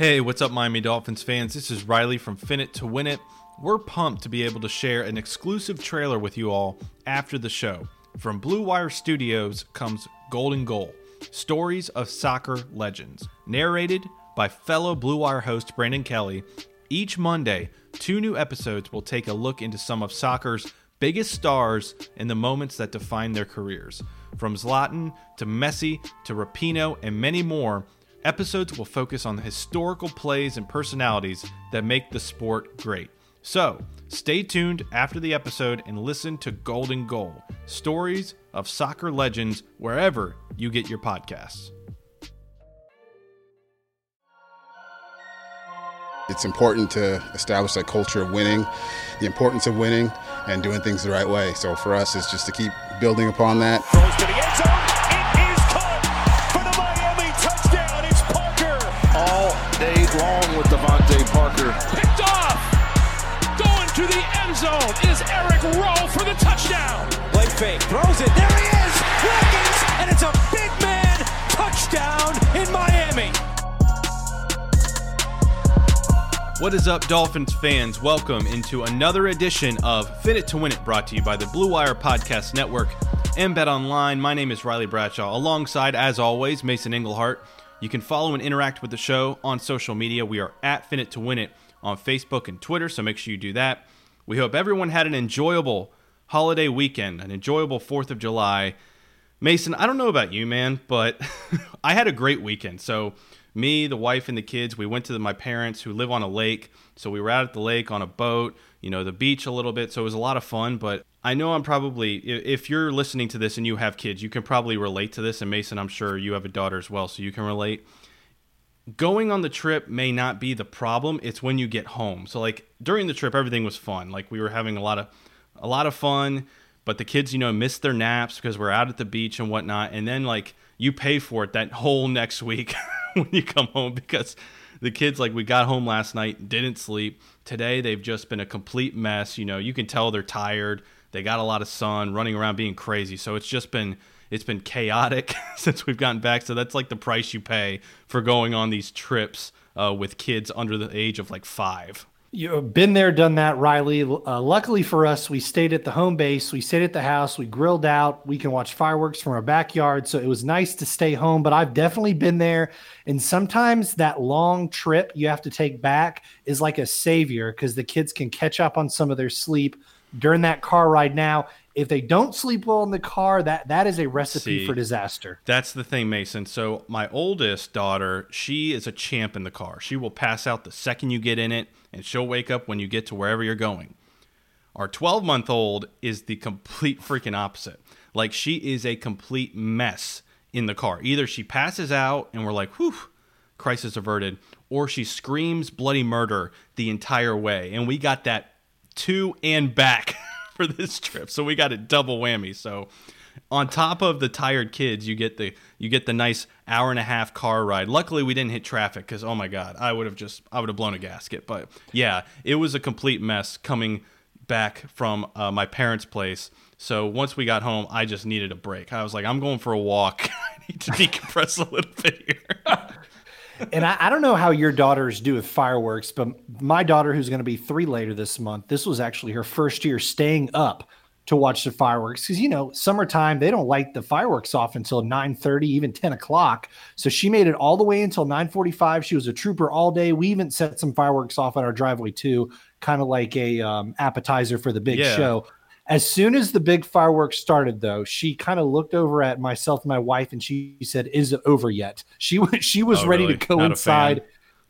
Hey, what's up, Miami Dolphins fans? This is Riley from Fin It to Win It. We're pumped to be able to share an exclusive trailer with you all after the show. From Blue Wire Studios comes Golden Goal Stories of Soccer Legends, narrated by fellow Blue Wire host Brandon Kelly. Each Monday, two new episodes will take a look into some of soccer's biggest stars and the moments that define their careers. From Zlatan to Messi to Rapinoe and many more, episodes will focus on the historical plays and personalities that make the sport great. So, stay tuned after the episode and listen to Golden Goal stories of soccer legends wherever you get your podcasts. It's important to establish that culture of winning, the importance of winning, and doing things the right way. So for us, it's just to keep building upon that. Zone is Eric Rowe for the touchdown. Play fake. Throws it. There he is. Watkins. And it's a big man touchdown in Miami. What is up, Dolphins fans? Welcome into another edition of Fin It to Win It, brought to you by the Blue Wire Podcast Network and Bet Online. My name is Riley Bradshaw, alongside, as always, Mason Englehart. You can follow and interact with the show on social media. We are at Fin It to Win It on Facebook and Twitter, so make sure you do that. We hope everyone had an enjoyable holiday weekend, an enjoyable 4th of July. Mason, I don't know about you, man, but I had a great weekend. So, me, the wife, and the kids, we went to the, my parents who live on a lake. So, we were out at the lake on a boat, you know, the beach a little bit. So, it was a lot of fun. But I know I'm probably, if you're listening to this and you have kids, you can probably relate to this. And Mason, I'm sure you have a daughter as well, so you can relate. Going on the trip may not be the problem. It's when you get home. So, like, during the trip, everything was fun. Like, we were having a lot of, a lot of fun but the kids, you know, missed their naps because we're out at the beach and whatnot. And then like you pay for it that whole next week when you come home because the kids, like we got home last night, didn't sleep. Today they've just been a complete mess. You know, you can tell they're tired. They got a lot of sun, running around being crazy. So it's just been it's been chaotic since we've gotten back. So that's like the price you pay for going on these trips uh, with kids under the age of like five. You've been there, done that, Riley. Uh, luckily for us, we stayed at the home base. We stayed at the house. We grilled out. We can watch fireworks from our backyard. So it was nice to stay home. But I've definitely been there. And sometimes that long trip you have to take back is like a savior because the kids can catch up on some of their sleep during that car ride. Now, if they don't sleep well in the car, that that is a recipe See. for disaster. That's the thing, Mason. So my oldest daughter, she is a champ in the car. She will pass out the second you get in it, and she'll wake up when you get to wherever you're going. Our 12 month old is the complete freaking opposite. Like she is a complete mess in the car. Either she passes out and we're like, whew, crisis averted, or she screams bloody murder the entire way. And we got that to and back for this trip. So we got a double whammy. So on top of the tired kids, you get the you get the nice hour and a half car ride. Luckily, we didn't hit traffic because oh my god, I would have just I would have blown a gasket. But yeah, it was a complete mess coming back from uh, my parents' place. So once we got home, I just needed a break. I was like, I'm going for a walk. I need to decompress a little bit here. and I, I don't know how your daughters do with fireworks, but my daughter, who's going to be three later this month, this was actually her first year staying up to watch the fireworks because you know summertime they don't light the fireworks off until 9 30 even 10 o'clock. So she made it all the way until 9 45 she was a trooper all day. We even set some fireworks off on our driveway too kind of like a um, appetizer for the big Yeah. show as soon as the big fireworks started, though, she kind of looked over at myself and my wife, and she said, "Is it over yet?" She was she was Oh, ready really? to go Not inside.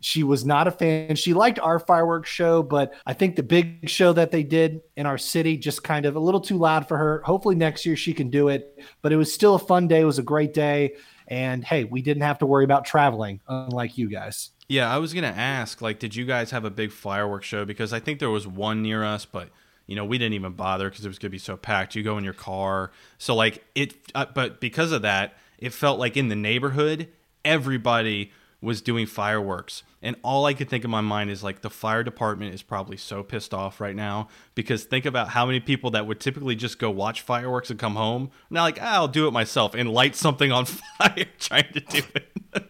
She was not a fan. She liked our fireworks show, but I think the big show that they did in our city just kind of a little too loud for her. Hopefully next year she can do it. But it was still a fun day. It was a great day, and hey, we didn't have to worry about traveling, unlike you guys. Yeah, I was gonna ask, like, did you guys have a big fireworks show? Because I think there was one near us, but you know, we didn't even bother because it was gonna be so packed. You go in your car, so like it. Uh, but because of that, it felt like in the neighborhood, everybody was doing fireworks, and all I could think in my mind is like the fire department is probably so pissed off right now because think about how many people that would typically just go watch fireworks and come home now like ah, I'll do it myself and light something on fire trying to do it.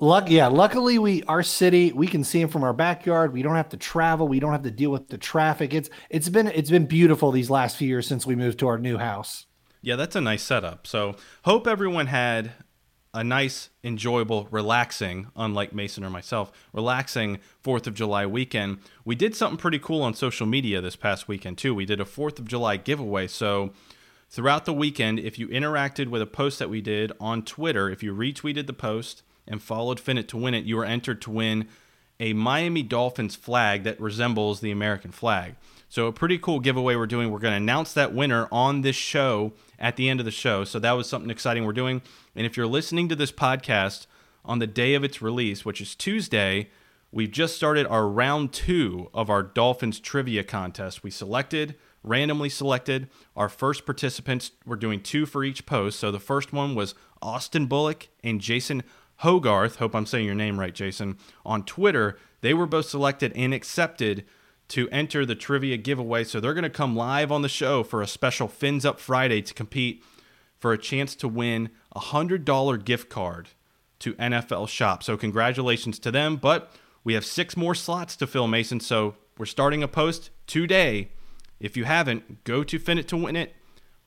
Luck, yeah. Luckily, we our city we can see them from our backyard. We don't have to travel. We don't have to deal with the traffic. It's it's been it's been beautiful these last few years since we moved to our new house. Yeah, that's a nice setup. So hope everyone had a nice, enjoyable, relaxing, unlike Mason or myself, relaxing 4th of July weekend. We did something pretty cool on social media this past weekend, too. We did a 4th of July giveaway. So, throughout the weekend, if you interacted with a post that we did on Twitter, if you retweeted the post and followed Fin It to win it, you were entered to win a Miami Dolphins flag that resembles the American flag. So, a pretty cool giveaway we're doing. We're going to announce that winner on this show at the end of the show. So, that was something exciting we're doing. And if you're listening to this podcast on the day of its release, which is Tuesday, we've just started our round two of our Dolphins trivia contest. We selected, randomly selected, our first participants. We're doing two for each post. So, the first one was Austin Bullock and Jason Hogarth. Hope I'm saying your name right, Jason. On Twitter, they were both selected and accepted to enter the trivia giveaway. So they're going to come live on the show for a special Fins Up Friday to compete for a chance to win a $100 gift card to NFL Shop. So congratulations to them. But we have six more slots to fill, Mason. So we're starting a post today. If you haven't, go to Fin It to win it,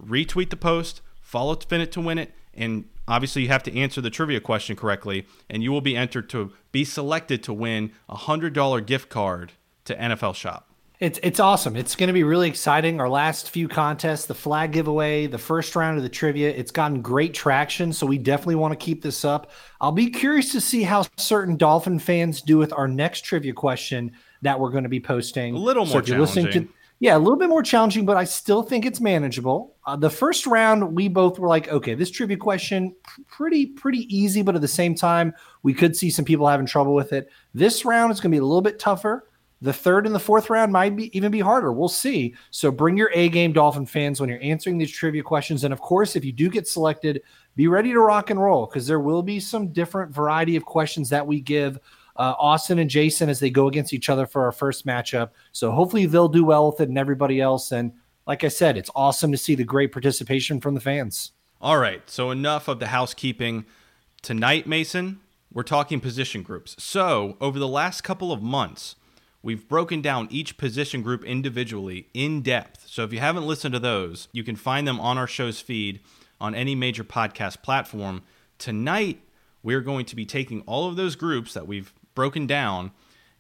retweet the post, follow Fin It to win it, and obviously you have to answer the trivia question correctly, and you will be entered to be selected to win a $100 gift card to NFL Shop. It's it's awesome. It's going to be really exciting. Our last few contests, the flag giveaway, the first round of the trivia, it's gotten great traction. So we definitely want to keep this up. I'll be curious to see how certain Dolphin fans do with our next trivia question that we're going to be posting. A little more so challenging. To, yeah, a little bit more challenging, but I still think it's manageable. Uh, the first round, we both were like, okay, this trivia question pretty pretty easy, but at the same time, we could see some people having trouble with it. This round is going to be a little bit tougher. The third and the fourth round might be even be harder. We'll see. So bring your A game, Dolphin fans, when you're answering these trivia questions. And of course, if you do get selected, be ready to rock and roll because there will be some different variety of questions that we give uh, Austin and Jason as they go against each other for our first matchup. So hopefully they'll do well with it and everybody else. And like I said, it's awesome to see the great participation from the fans. All right. So enough of the housekeeping. Tonight, Mason, we're talking position groups. So over the last couple of months, We've broken down each position group individually in depth. So if you haven't listened to those, you can find them on our show's feed on any major podcast platform. Tonight, we're going to be taking all of those groups that we've broken down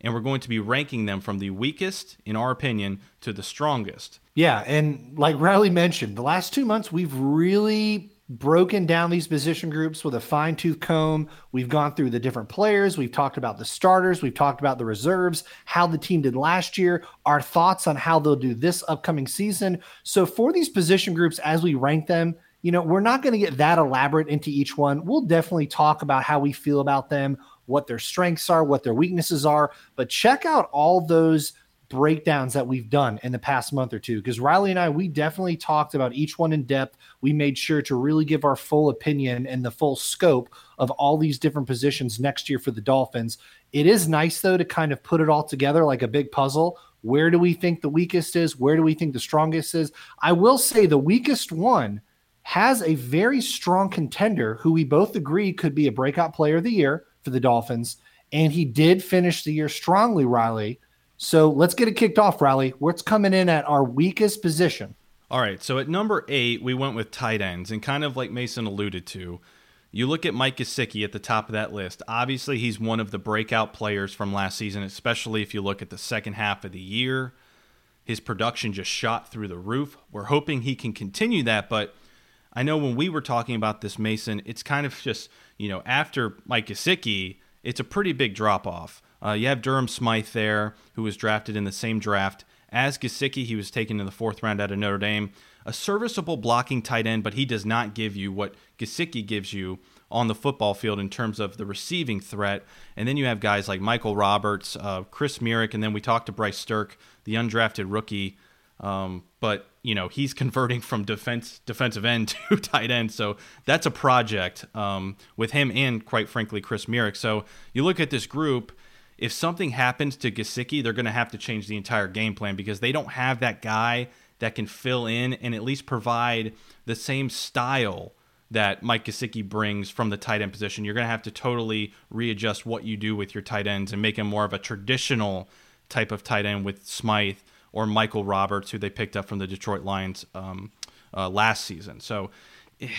and we're going to be ranking them from the weakest, in our opinion, to the strongest. Yeah. And like Riley mentioned, the last two months, we've really broken down these position groups with a fine tooth comb. We've gone through the different players. We've talked about the starters. We've talked about the reserves, how the team did last year, our thoughts on how they'll do this upcoming season. So, for these position groups, as we rank them, you know, we're not going to get that elaborate into each one. We'll definitely talk about how we feel about them, what their strengths are, what their weaknesses are. But check out all those breakdowns that we've done in the past month or two because Riley and I we definitely talked about each one in depth. We made sure to really give our full opinion and the full scope of all these different positions next year for the Dolphins. It is nice though to kind of put it all together like a big puzzle. Where do we think the weakest is? Where do we think the strongest is? I will say the weakest one has a very strong contender who we both agree could be a breakout player of the year for the Dolphins and he did finish the year strongly, Riley so let's get it kicked off, Riley. What's coming in at our weakest position? All right. So at number eight, we went with tight ends. And kind of like Mason alluded to, you look at Mike Gesicki at the top of that list. Obviously, he's one of the breakout players from last season, especially if you look at the second half of the year. His production just shot through the roof. We're hoping he can continue that, but I know when we were talking about this, Mason, it's kind of just, you know, after Mike Gesicki, it's a pretty big drop off. Uh, you have Durham Smythe there, who was drafted in the same draft as Gesicki. He was taken in the fourth round out of Notre Dame. A serviceable blocking tight end, but he does not give you what Gesicki gives you on the football field in terms of the receiving threat. And then you have guys like Michael Roberts, uh, Chris Myarick, and then we talked to Bryce Sterk, the undrafted rookie. Um, but you know he's converting from defense defensive end to tight end, so that's a project um, with him and quite frankly Chris Myarick. So you look at this group, if something happens to Gesicki, they're going to have to change the entire game plan because they don't have that guy that can fill in and at least provide the same style that Mike Gesicki brings from the tight end position. You're going to have to totally readjust what you do with your tight ends and make him more of a traditional type of tight end with Smythe or Michael Roberts, who they picked up from the Detroit Lions um, uh, last season. So,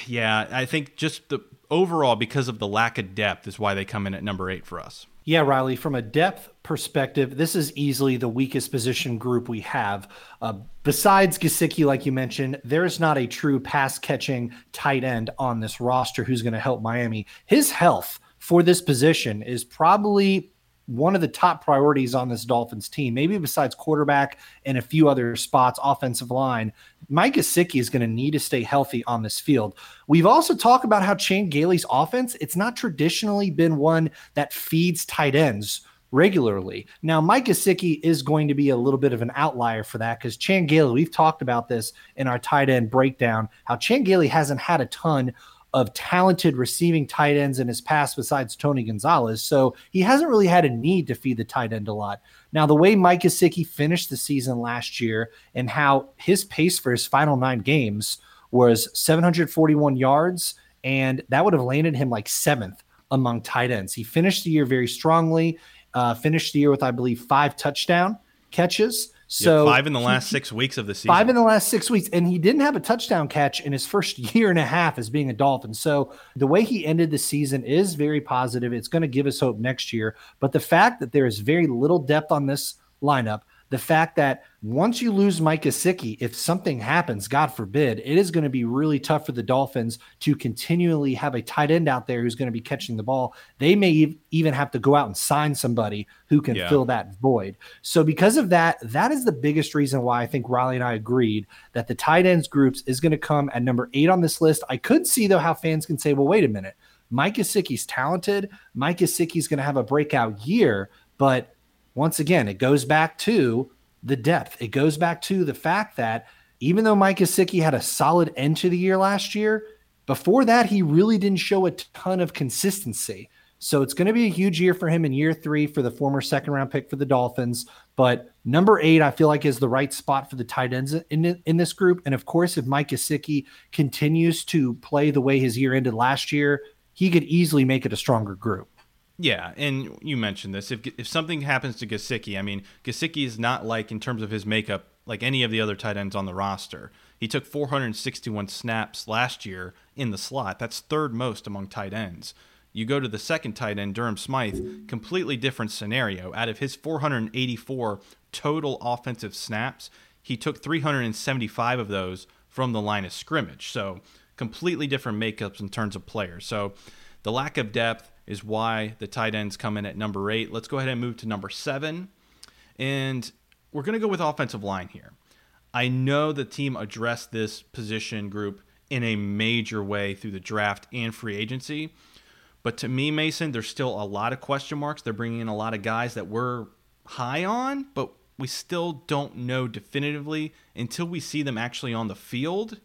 yeah, I think just the overall, because of the lack of depth, is why they come in at number eight for us. Yeah, Riley, from a depth perspective, this is easily the weakest position group we have. Uh, besides Gesicki, like you mentioned, there is not a true pass catching tight end on this roster who's going to help Miami. His health for this position is probably one of the top priorities on this Dolphins team, maybe besides quarterback and a few other spots, offensive line. Mike Gesicki is going to need to stay healthy on this field. We've also talked about how Chan Gailey's offense, it's not traditionally been one that feeds tight ends regularly. Now, Mike Gesicki is going to be a little bit of an outlier for that because Chan Gailey, we've talked about this in our tight end breakdown, how Chan Gailey hasn't had a ton of talented receiving tight ends in his past besides Tony Gonzalez. So he hasn't really had a need to feed the tight end a lot. Now, the way Mike Gesicki finished the season last year and how his pace for his final nine games was 741 yards, and that would have landed him like seventh among tight ends. He finished the year very strongly, uh, finished the year with, I believe, five touchdown catches. So five in the last he, six weeks of the season. Five in the last six weeks, and he didn't have a touchdown catch in his first year and a half as being a Dolphin. So the way he ended the season is very positive. It's going to give us hope next year. But the fact that there is very little depth on this lineup, the fact that once you lose Mike Gesicki, if something happens, God forbid, it is going to be really tough for the Dolphins to continually have a tight end out there who's going to be catching the ball. They may even have to go out and sign somebody who can yeah. fill that void. So, because of that, that is the biggest reason why I think Riley and I agreed that the tight ends groups is going to come at number eight on this list. I could see, though, how fans can say, well, wait a minute. Mike Gesicki's talented. Mike Gesicki's going to have a breakout year, but once again, it goes back to the depth. It goes back to the fact that even though Mike Gesicki had a solid end to the year last year, before that, he really didn't show a ton of consistency. So it's going to be a huge year for him in year three for the former second round pick for the Dolphins. But number eight, I feel like is the right spot for the tight ends in, in this group. And of course, if Mike Gesicki continues to play the way his year ended last year, he could easily make it a stronger group. Yeah, and you mentioned this. If if something happens to Gesicki, I mean, Gesicki is not like in terms of his makeup like any of the other tight ends on the roster. He took 461 snaps last year in the slot. That's third most among tight ends. You go to the second tight end, Durham Smythe, completely different scenario. Out of his 484 total offensive snaps, he took 375 of those from the line of scrimmage. So completely different makeups in terms of players. So the lack of depth is why the tight ends come in at number eight. Let's go ahead and move to number seven. And we're going to go with offensive line here. I know the team addressed this position group in a major way through the draft and free agency. But to me, Mason, there's still a lot of question marks. They're bringing in a lot of guys that we're high on, but we still don't know definitively until we see them actually on the field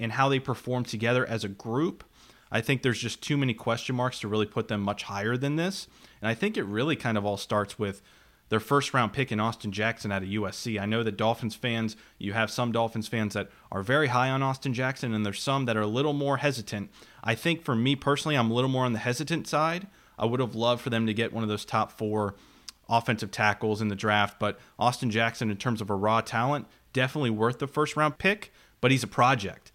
and how they perform together as a group. I think there's just too many question marks to really put them much higher than this. And I think it really kind of all starts with their first round pick in Austin Jackson out of USC. I know that Dolphins fans, you have some Dolphins fans that are very high on Austin Jackson, and there's some that are a little more hesitant. I think for me personally, I'm a little more on the hesitant side. I would have loved for them to get one of those top four offensive tackles in the draft, but Austin Jackson, in terms of a raw talent, definitely worth the first round pick, but he's a project.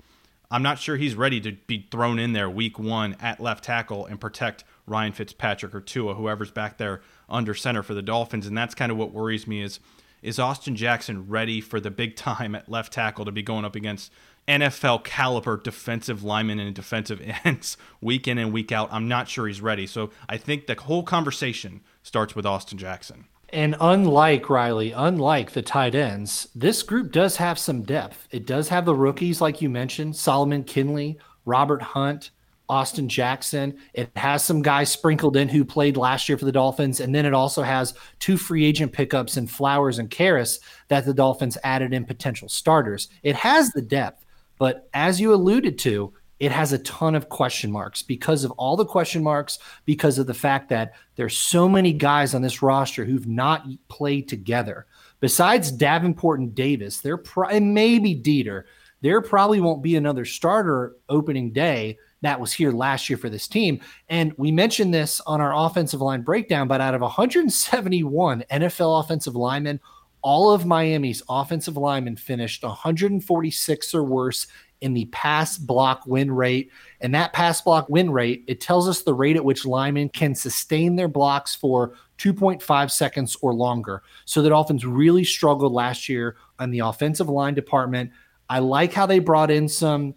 I'm not sure he's ready to be thrown in there week one at left tackle and protect Ryan Fitzpatrick or Tua, whoever's back there under center for the Dolphins. And that's kind of what worries me is is Austin Jackson ready for the big time at left tackle to be going up against NFL caliber defensive linemen and defensive ends week in and week out? I'm not sure he's ready. So I think the whole conversation starts with Austin Jackson. And unlike Riley, unlike the tight ends, this group does have some depth. It does have the rookies, like you mentioned Solomon Kindley, Robert Hunt, Austin Jackson. It has some guys sprinkled in who played last year for the Dolphins. And then it also has two free agent pickups in Flowers and Karras that the Dolphins added in potential starters. It has the depth. But as you alluded to, it has a ton of question marks because of all the question marks, because of the fact that there's so many guys on this roster who've not played together. Besides Davenport and Davis, there pro- and maybe Deiter, there probably won't be another starter opening day that was here last year for this team. And we mentioned this on our offensive line breakdown, but out of 171 NFL offensive linemen, all of Miami's offensive linemen finished 146 or worse in the pass block win rate. And that pass block win rate, it tells us the rate at which linemen can sustain their blocks for 2.5 seconds or longer. So the Dolphins really struggled last year on the offensive line department. I like how they brought in some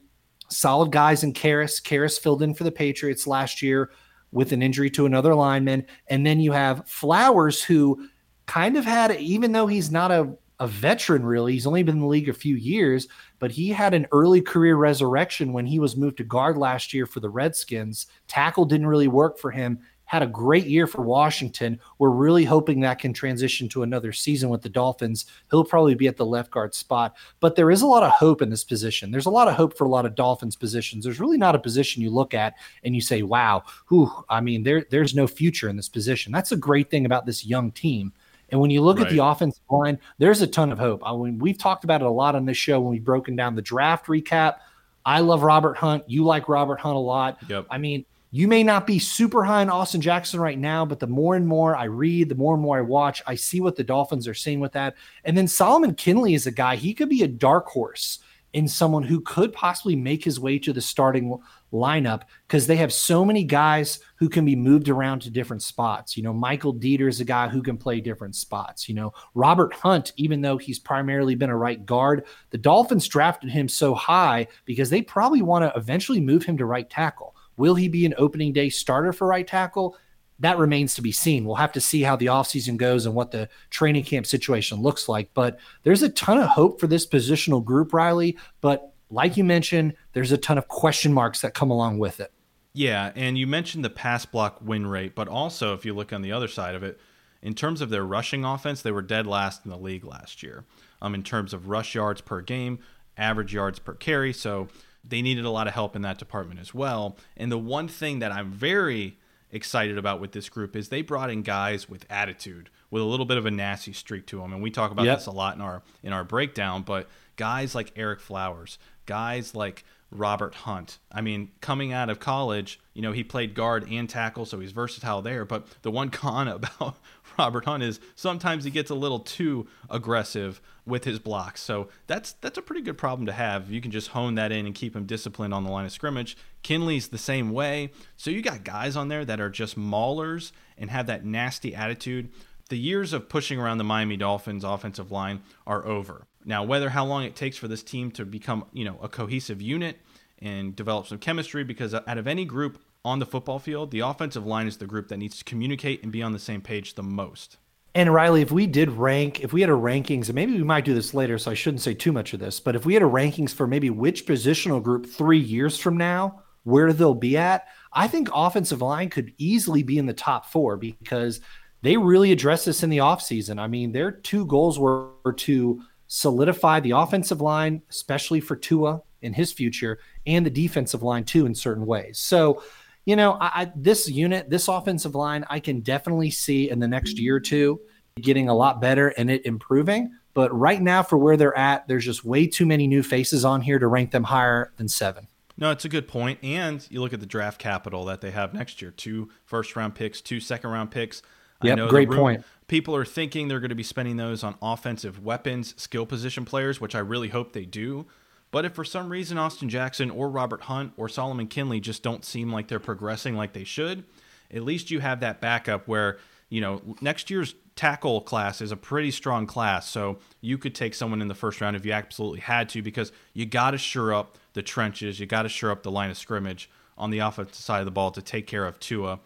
solid guys in Karras. Karras filled in for the Patriots last year with an injury to another lineman. And then you have Flowers, who kind of had, even though he's not a, a veteran really, he's only been in the league a few years, but he had an early career resurrection when he was moved to guard last year for the Redskins. Tackle didn't really work for him. Had a great year for Washington. We're really hoping that can transition to another season with the Dolphins. He'll probably be at the left guard spot, but there is a lot of hope in this position. There's a lot of hope for a lot of Dolphins positions. There's really not a position you look at and you say, "Wow, whew, I mean, there there's no future in this position." That's a great thing about this young team and when you look right. at the offensive line, there's a ton of hope. I mean, we've talked about it a lot on this show when we've broken down the draft recap. I love Robert Hunt. You like Robert Hunt a lot. Yep. I mean, you may not be super high on Austin Jackson right now, but the more and more I read, the more and more I watch, I see what the Dolphins are seeing with that. And then Solomon Kindley is a guy, he could be a dark horse in someone who could possibly make his way to the starting lineup because they have so many guys who can be moved around to different spots. You know, Michael Deiter is a guy who can play different spots. You know, Robert Hunt, even though he's primarily been a right guard, the Dolphins drafted him so high because they probably want to eventually move him to right tackle. Will he be an opening day starter for right tackle? that remains to be seen. We'll have to see how the offseason goes and what the training camp situation looks like. But there's a ton of hope for this positional group, Riley. But like you mentioned, there's a ton of question marks that come along with it. Yeah, and you mentioned the pass block win rate, but also if you look on the other side of it, in terms of their rushing offense, they were dead last in the league last year. Um, in terms of rush yards per game, average yards per carry, so they needed a lot of help in that department as well. And the one thing that I'm very excited about with this group is they brought in guys with attitude, with a little bit of a nasty streak to them, and we talk about yep. this a lot in our in our breakdown. But guys like Ereck Flowers, guys like Robert Hunt. I mean, coming out of college, you know, he played guard and tackle, so he's versatile there. But the one con about Robert Hunt is sometimes he gets a little too aggressive with his blocks. So that's that's a pretty good problem to have. You can just hone that in and keep him disciplined on the line of scrimmage. Kindley's the same way. So you got guys on there that are just maulers and have that nasty attitude. The years of pushing around the Miami Dolphins offensive line are over. Now, whether how long it takes for this team to become, you know, a cohesive unit and develop some chemistry because out of any group on the football field, the offensive line is the group that needs to communicate and be on the same page the most. And Riley, if we did rank, if we had a rankings, and maybe we might do this later, so I shouldn't say too much of this, but if we had a rankings for maybe which positional group three years from now, where they'll be at, I think offensive line could easily be in the top four because they really addressed this in the offseason. I mean, their two goals were to solidify the offensive line, especially for Tua in his future, and the defensive line too in certain ways. So you know, I, I, this unit, this offensive line, I can definitely see in the next year or two getting a lot better and it improving. But right now, for where they're at, there's just way too many new faces on here to rank them higher than seven. No, it's a good point. And you look at the draft capital that they have next year two first round picks, two second round picks. Yep, great room, point. People are thinking they're going to be spending those on offensive weapons, skill position players, which I really hope they do. But if for some reason Austin Jackson or Robert Hunt or Solomon Kindley just don't seem like they're progressing like they should, at least you have that backup where, you know, next year's tackle class is a pretty strong class. So you could take someone in the first round if you absolutely had to because you got to shore up the trenches, you got to shore up the line of scrimmage on the offensive side of the ball to take care of Tua,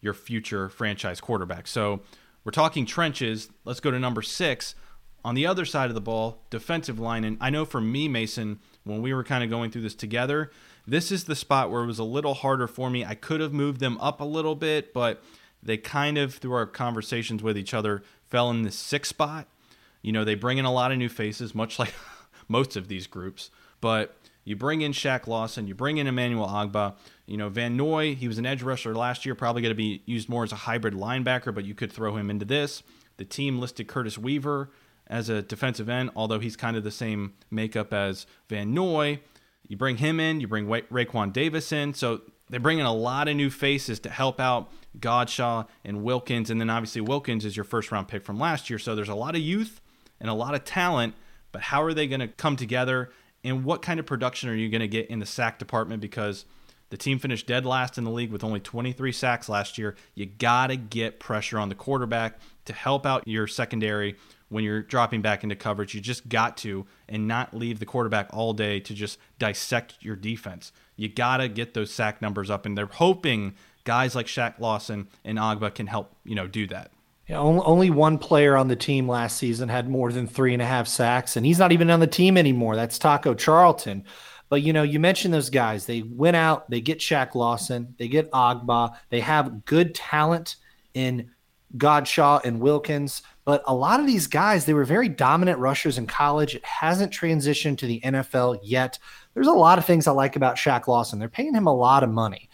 your future franchise quarterback. So we're talking trenches. Let's go to number six. On the other side of the ball, defensive line. And I know for me, Mason, when we were kind of going through this together, this is the spot where it was a little harder for me. I could have moved them up a little bit, but they kind of, through our conversations with each other, fell in the sixth spot. You know, they bring in a lot of new faces, much like most of these groups. But you bring in Shaq Lawson, you bring in Emmanuel Ogbah. You know, Van Noy, he was an edge rusher last year, probably going to be used more as a hybrid linebacker, but you could throw him into this. The team listed Curtis Weaver as a defensive end, although he's kind of the same makeup as Van Noy. You bring him in, you bring Ra- Raekwon Davis in. So they bring in a lot of new faces to help out Godchaux and Wilkins. And then obviously, Wilkins is your first round pick from last year. So there's a lot of youth and a lot of talent. But how are they going to come together? And what kind of production are you going to get in the sack department? Because the team finished dead last in the league with only 23 sacks last year. You got to get pressure on the quarterback to help out your secondary when you're dropping back into coverage. You just got to and not leave the quarterback all day to just dissect your defense. You got to get those sack numbers up, and they're hoping guys like Shaq Lawson and Ogbah can help, you know, do that. Yeah, only one player on the team last season had more than three and a half sacks, and he's not even on the team anymore. That's Taco Charlton. But you know, you mentioned those guys. They went out, they get Shaq Lawson, they get Ogbah, they have good talent in Godchaux and Wilkins. But a lot of these guys, they were very dominant rushers in college. It hasn't transitioned to the NFL yet. There's a lot of things I like about Shaq Lawson. They're paying him a lot of money.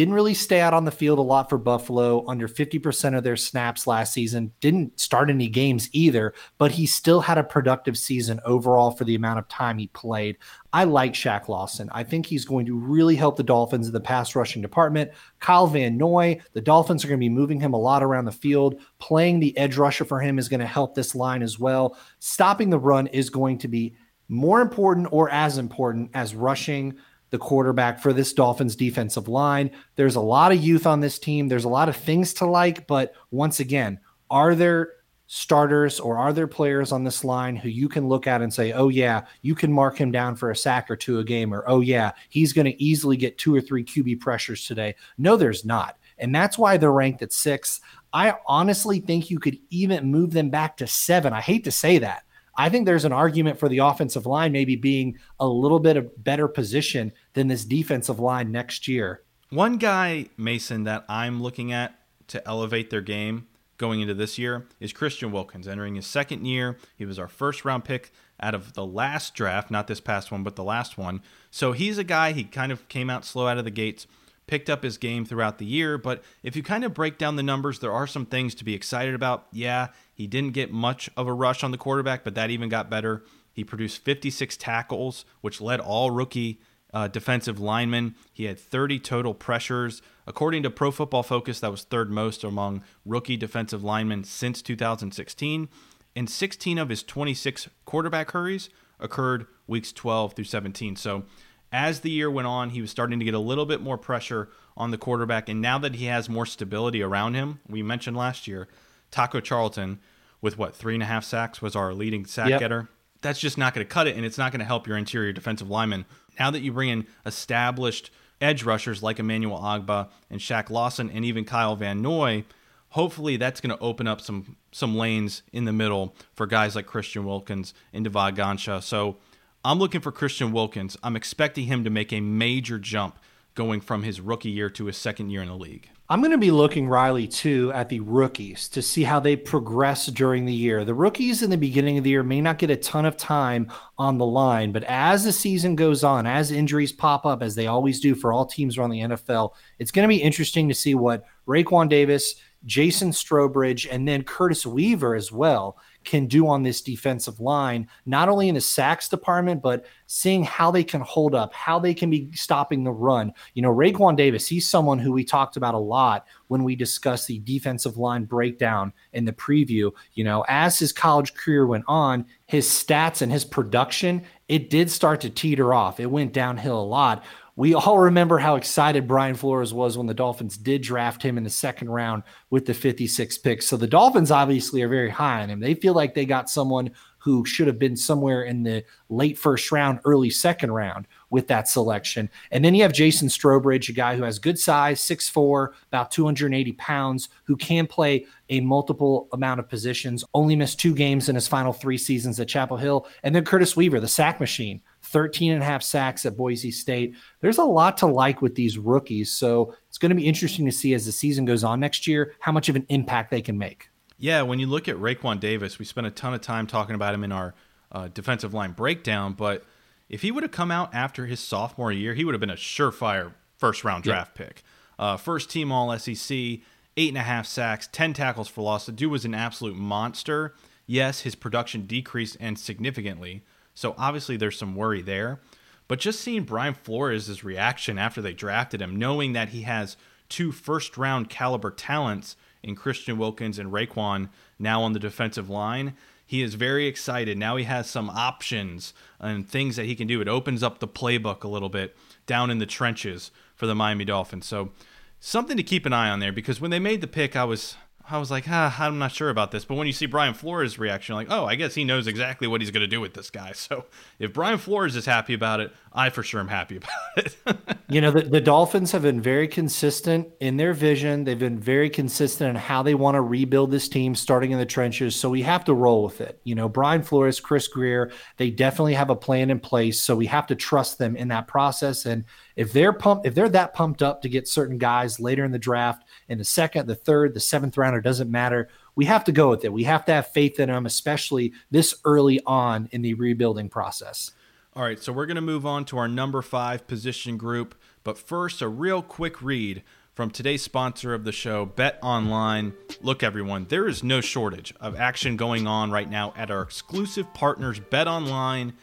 Didn't really stay out on the field a lot for Buffalo, under 50% of their snaps last season. Didn't start any games either, but he still had a productive season overall for the amount of time he played. I like Shaq Lawson. I think he's going to really help the Dolphins in the pass rushing department. Kyle Van Noy, the Dolphins are going to be moving him a lot around the field. Playing the edge rusher for him is going to help this line as well. Stopping the run is going to be more important or as important as rushing the quarterback for this Dolphins defensive line. There's a lot of youth on this team. There's a lot of things to like, but once again, are there starters or are there players on this line who you can look at and say, oh, yeah, you can mark him down for a sack or two a game, or oh, yeah, he's going to easily get two or three QB pressures today? No, there's not. And that's why they're ranked at six. I honestly think you could even move them back to seven. I hate to say that. I think there's an argument for the offensive line maybe being a little bit of better position than this defensive line next year. One guy, Mason, that I'm looking at to elevate their game going into this year is Christian Wilkins, entering his second year. He was our first round pick out of the last draft, not this past one, but the last one. So he's a guy, he kind of came out slow out of the gates, picked up his game throughout the year. But if you kind of break down the numbers, there are some things to be excited about. Yeah, he didn't get much of a rush on the quarterback, but that even got better. He produced 56 tackles, which led all rookie uh, defensive linemen. He had 30 total pressures. According to Pro Football Focus, that was third most among rookie defensive linemen since 2016. And 16 of his 26 quarterback hurries occurred weeks 12 through 17. So as the year went on, he was starting to get a little bit more pressure on the quarterback. And now that he has more stability around him, we mentioned last year, Taco Charlton with what three and a half sacks was our leading sack yep. getter. That's just not going to cut it, and it's not going to help your interior defensive linemen. Now that you bring in established edge rushers like Emmanuel Ogbah and Shaq Lawson and even Kyle Van Noy, hopefully that's going to open up some some lanes in the middle for guys like Christian Wilkins and Davon Godchaux. So I'm looking for Christian Wilkins. I'm expecting him to make a major jump going from his rookie year to his second year in the league. I'm going to be looking, Riley, too, at the rookies to see how they progress during the year. The rookies in the beginning of the year may not get a ton of time on the line, but as the season goes on, as injuries pop up, as they always do for all teams around the NFL, it's going to be interesting to see what Raekwon Davis, Jason Strowbridge and then Curtis Weaver as well can do on this defensive line, not only in the sacks department, but seeing how they can hold up, how they can be stopping the run. You know, Raekwon Davis, he's someone who we talked about a lot when we discussed the defensive line breakdown in the preview. You know, as his college career went on, his stats and his production, it did start to teeter off. It went downhill a lot we all remember how excited Brian Flores was when the Dolphins did draft him in the second round with the 56 picks. So the Dolphins obviously are very high on him. They feel like they got someone who should have been somewhere in the late first round, early second round with that selection. And then you have Jason Strowbridge, a guy who has good size, 6'4, about 280 pounds, who can play a multiple amount of positions, only missed two games in his final three seasons at Chapel Hill. And then Curtis Weaver, the sack machine, 13 and a half sacks at Boise State. There's a lot to like with these rookies. So it's going to be interesting to see as the season goes on next year how much of an impact they can make. Yeah, when you look at Raekwon Davis, we spent a ton of time talking about him in our uh, defensive line breakdown. But if he would have come out after his sophomore year, he would have been a surefire first round draft yeah. pick. Uh, first team All SEC, eight and a half sacks, 10 tackles for loss. The dude was an absolute monster. Yes, his production decreased and significantly. So obviously there's some worry there. But just seeing Brian Flores' reaction after they drafted him, knowing that he has two first round caliber talents in Christian Wilkins and Raekwon now on the defensive line, he is very excited. Now he has some options and things that he can do. It opens up the playbook a little bit down in the trenches for the Miami Dolphins. So something to keep an eye on there because when they made the pick, I was I was like, ah, I'm not sure about this. But when you see Brian Flores' reaction, like, oh, I guess he knows exactly what he's going to do with this guy. So if Brian Flores is happy about it, I for sure am happy about it. you know, the, the Dolphins have been very consistent in their vision. They've been very consistent in how they want to rebuild this team starting in the trenches. So we have to roll with it. You know, Brian Flores, Chris Grier, they definitely have a plan in place. So we have to trust them in that process. And if they're pumped, if they're that pumped up to get certain guys later in the draft, in the second, the third, the seventh rounder, doesn't matter. We have to go with it. We have to have faith in them, especially this early on in the rebuilding process. All right, so we're going to move on to our number five position group. But first, a real quick read from today's sponsor of the show, Bet Online. Look, everyone, there is no shortage of action going on right now at our exclusive partners, betonline.ag.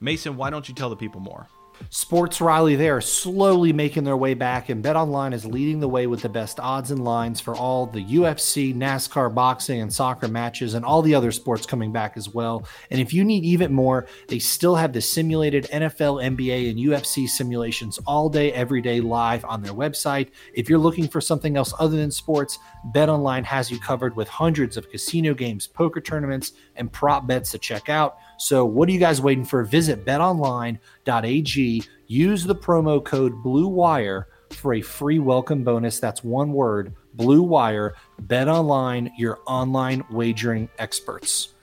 Mason, why don't you tell the people more? Sports Riley, they are slowly making their way back, and BetOnline is leading the way with the best odds and lines for all the UFC, NASCAR, boxing, and soccer matches, and all the other sports coming back as well. And if you need even more, they still have the simulated NFL, NBA, and UFC simulations all day, every day live on their website. If you're looking for something else other than sports, BetOnline has you covered with hundreds of casino games, poker tournaments, and prop bets to check out. So, what are you guys waiting for? Visit betonline.ag. Use the promo code BLUEWIRE for a free welcome bonus. That's one word, Blue Wire. Bet online, your online wagering experts.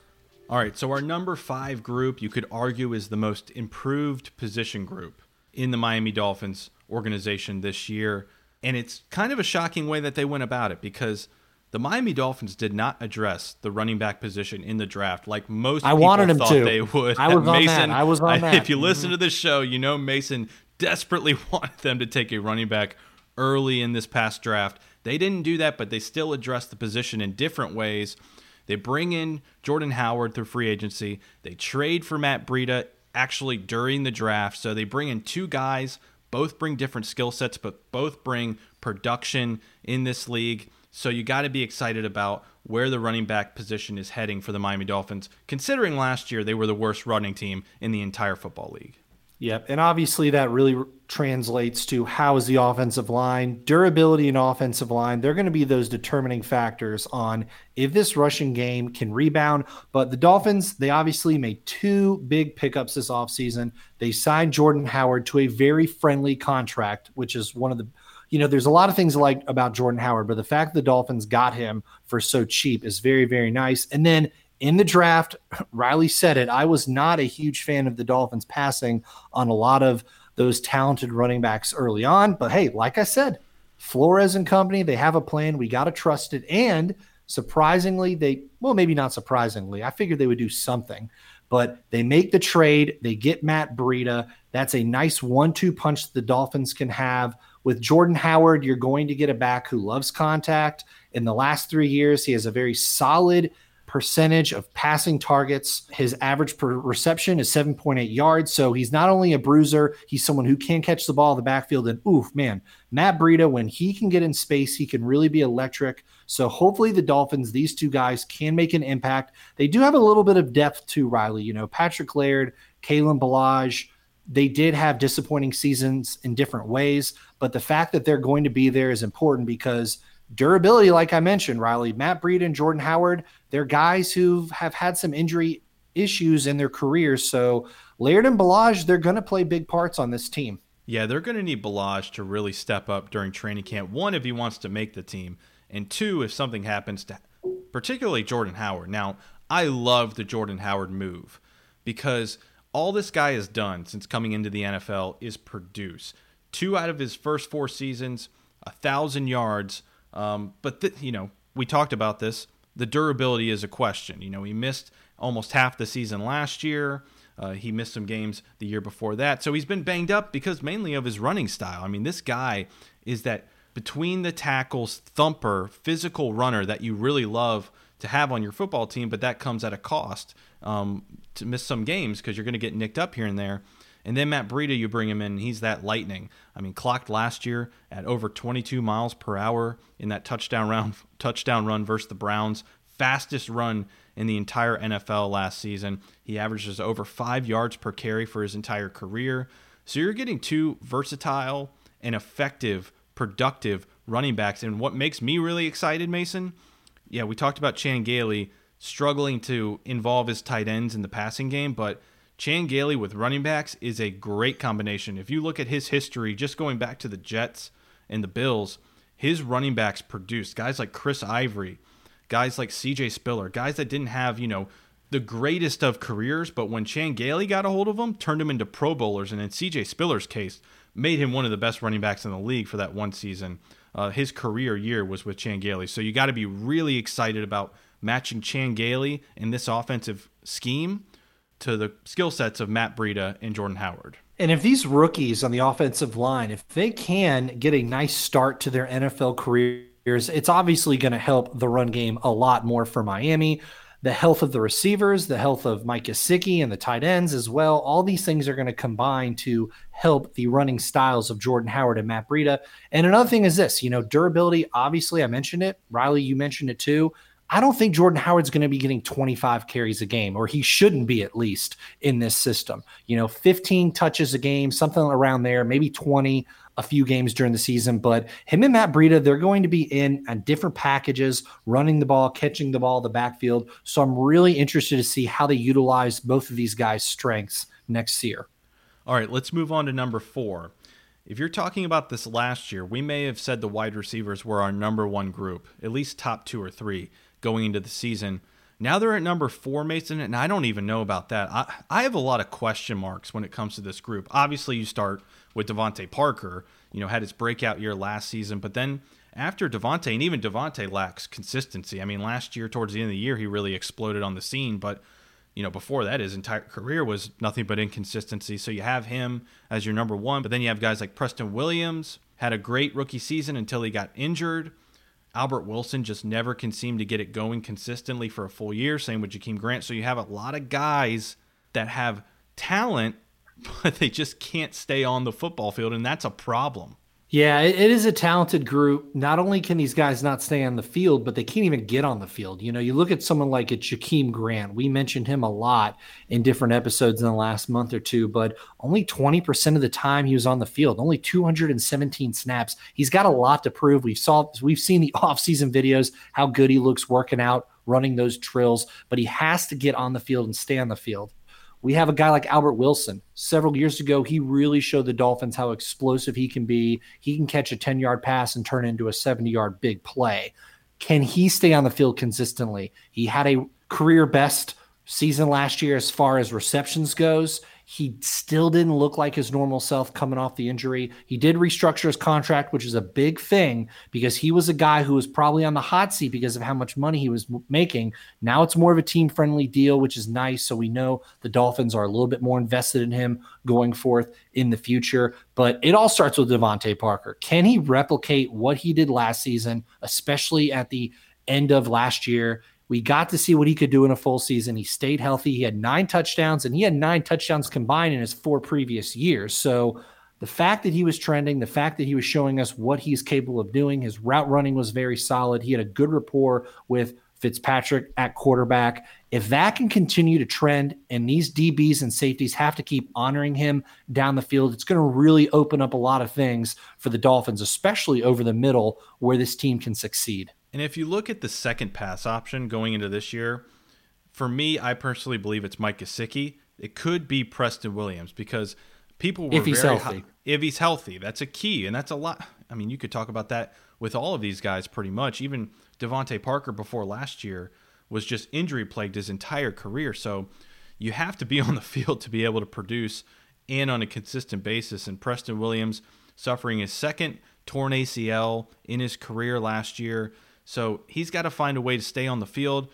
All right, so our number five group, you could argue, is the most improved position group in the Miami Dolphins organization this year. And it's kind of a shocking way that they went about it because the Miami Dolphins did not address the running back position in the draft like most I wanted thought to. they would. I was Mason, on that. I was on that. If you listen mm-hmm. to this show, you know Mason desperately wanted them to take a running back early in this past draft. They didn't do that, but they still addressed the position in different ways. They bring in Jordan Howard through free agency. They trade for Matt Breida actually during the draft. So they bring in two guys, both bring different skill sets, but both bring production in this league. So you got to be excited about where the running back position is heading for the Miami Dolphins, considering last year they were the worst running team in the entire football league. Yep. And obviously that really translates to how is the offensive line, durability and offensive line. They're going to be those determining factors on if this rushing game can rebound. But the Dolphins, they obviously made two big pickups this offseason. They signed Jordan Howard to a very friendly contract, which is one of the you know, there's a lot of things like about Jordan Howard, but the fact the Dolphins got him for so cheap is very, very nice. And then in the draft, Riley said it. I was not a huge fan of the Dolphins passing on a lot of those talented running backs early on. But hey, like I said, Flores and company, they have a plan. We got to trust it. And surprisingly, they, well, maybe not surprisingly, I figured they would do something, but they make the trade. They get Matt Breida. That's a nice one two punch the Dolphins can have with Jordan Howard, you're going to get a back who loves contact. In the last three years, he has a very solid percentage of passing targets. His average per reception is 7.8 yards. So he's not only a bruiser, he's someone who can catch the ball in the backfield. And oof, man, Matt Breida, when he can get in space, he can really be electric. So hopefully the Dolphins, these two guys can make an impact. They do have a little bit of depth to Riley. You know, Patrick Laird, Kalen Ballage, they did have disappointing seasons in different ways, but the fact that they're going to be there is important because durability, like I mentioned, Riley, Matt Breida and Jordan Howard, they're guys who have had some injury issues in their careers. So Laird and Ballage, they're going to play big parts on this team. Yeah, they're going to need Ballage to really step up during training camp. One, if he wants to make the team, and two, if something happens to particularly Jordan Howard. Now, I love the Jordan Howard move because – all this guy has done since coming into the NFL is produce. Two out of his first four seasons, a thousand yards. Um, but th- you know, we talked about this. The durability is a question. You know, he missed almost half the season last year. Uh, he missed some games the year before that. So he's been banged up because mainly of his running style. I mean, this guy is that between the tackles thumper, physical runner that you really love to have on your football team, but that comes at a cost um, to miss some games because you're going to get nicked up here and there. And then Matt Breida, you bring him in, he's that lightning. I mean, clocked last year at over 22 miles per hour in that touchdown round, touchdown run versus the Browns, fastest run in the entire NFL last season. He averages over five yards per carry for his entire career. So you're getting two versatile and effective, productive running backs. And what makes me really excited, Mason, yeah, we talked about Chan Gailey struggling to involve his tight ends in the passing game, but Chan Gailey with running backs is a great combination. If you look at his history, just going back to the Jets and the Bills, his running backs produced guys like Chris Ivory, guys like CJ Spiller, guys that didn't have, you know, the greatest of careers, but when Chan Gailey got a hold of them, turned them into Pro Bowlers, and in CJ Spiller's case, made him one of the best running backs in the league for that one season. Uh, his career year was with Chan Gailey. So you got to be really excited about matching Chan Gailey in this offensive scheme to the skill sets of Matt Breida and Jordan Howard. And if these rookies on the offensive line, if they can get a nice start to their NFL careers, it's obviously going to help the run game a lot more for Miami. The health of the receivers, the health of Mike Gesicki and the tight ends as well. All these things are going to combine to help the running styles of Jordan Howard and Matt Breida. And another thing is this, you know, durability. Obviously, I mentioned it. Riley, you mentioned it too. I don't think Jordan Howard's going to be getting 25 carries a game, or he shouldn't be at least in this system. You know, 15 touches a game, something around there, maybe 20 a few games during the season. But him and Matt Breida, they're going to be in on different packages, running the ball, catching the ball, the backfield. So I'm really interested to see how they utilize both of these guys' strengths next year. All right, let's move on to number four. If you're talking about this last year, we may have said the wide receivers were our number one group, at least top two or three going into the season. Now they're at number four, Mason, and I don't even know about that. I, I have a lot of question marks when it comes to this group. Obviously, you start with DeVante Parker, you know, had his breakout year last season, but then after DeVante, and even DeVante lacks consistency. I mean, last year, towards the end of the year, he really exploded on the scene, but you know, before that, his entire career was nothing but inconsistency. So you have him as your number one, but then you have guys like Preston Williams, had a great rookie season until he got injured. Albert Wilson just never can seem to get it going consistently for a full year. Same with Jakeem Grant. So you have a lot of guys that have talent, but they just can't stay on the football field, and that's a problem. Yeah, it is a talented group. Not only can these guys not stay on the field, but they can't even get on the field. You know, you look at someone like a Jakeem Grant. We mentioned him a lot in different episodes in the last month or two, but only 20% of the time he was on the field, only 217 snaps. He's got a lot to prove. We've saw we've seen the offseason videos, how good he looks working out, running those trills, but he has to get on the field and stay on the field. We have a guy like Albert Wilson. Several years ago, he really showed the Dolphins how explosive he can be. He can catch a 10 yard pass and turn into a 70 yard big play. Can he stay on the field consistently? He had a career best season last year as far as receptions goes. He still didn't look like his normal self coming off the injury. He did restructure his contract, which is a big thing because he was a guy who was probably on the hot seat because of how much money he was making. Now it's more of a team friendly deal, which is nice. So we know the Dolphins are a little bit more invested in him going forth in the future. But it all starts with DeVante Parker. Can he replicate what he did last season, especially at the end of last year? We got to see what he could do in a full season. He stayed healthy. He had nine touchdowns, and he had nine touchdowns combined in his four previous years. So the fact that he was trending, the fact that he was showing us what he's capable of doing, his route running was very solid. He had a good rapport with Fitzpatrick at quarterback. If that can continue to trend and these DBs and safeties have to keep honoring him down the field, it's going to really open up a lot of things for the Dolphins, especially over the middle where this team can succeed. And if you look at the second pass option going into this year, for me, I personally believe it's Mike Gesicki. It could be Preston Williams because people were if he's healthy. High, if he's healthy, that's a key, and that's a lot. I mean, you could talk about that with all of these guys pretty much. Even DeVante Parker before last year was just injury plagued his entire career. So you have to be on the field to be able to produce and on a consistent basis. And Preston Williams suffering his second torn ACL in his career last year. So he's got to find a way to stay on the field.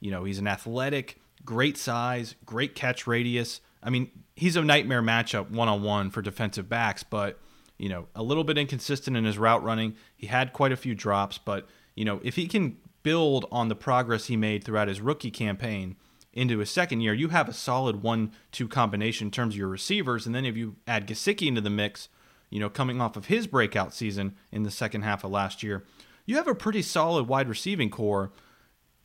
You know, he's an athletic, great size, great catch radius. I mean, he's a nightmare matchup one on one for defensive backs, but, you know, a little bit inconsistent in his route running. He had quite a few drops, but, you know, if he can build on the progress he made throughout his rookie campaign into his second year, you have a solid one-two combination in terms of your receivers, and then if you add Gesicki into the mix, you know, coming off of his breakout season in the second half of last year, you have a pretty solid wide receiving core.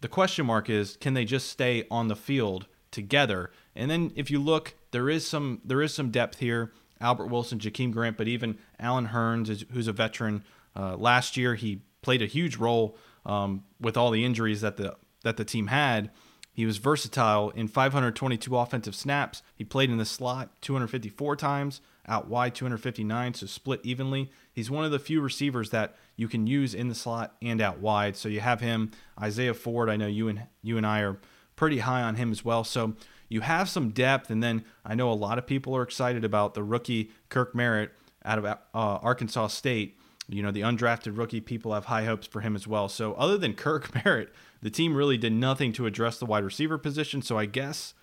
The question mark is, can they just stay on the field together? And then if you look, there is some there is some depth here. Albert Wilson, Jakeem Grant, but even Allen Hurns, who's a veteran. Uh, last year, he played a huge role um, with all the injuries that the that the team had. He was versatile in 522 offensive snaps. He played in the slot 254 times, out wide 259, so split evenly. He's one of the few receivers that you can use in the slot and out wide. So you have him, Isaiah Ford. I know you and you and I are pretty high on him as well. So you have some depth, and then I know a lot of people are excited about the rookie Kirk Merritt out of uh, Arkansas State. You know, the undrafted rookie, people have high hopes for him as well. So, other than Kirk Merritt, the team really did nothing to address the wide receiver position. So, I guess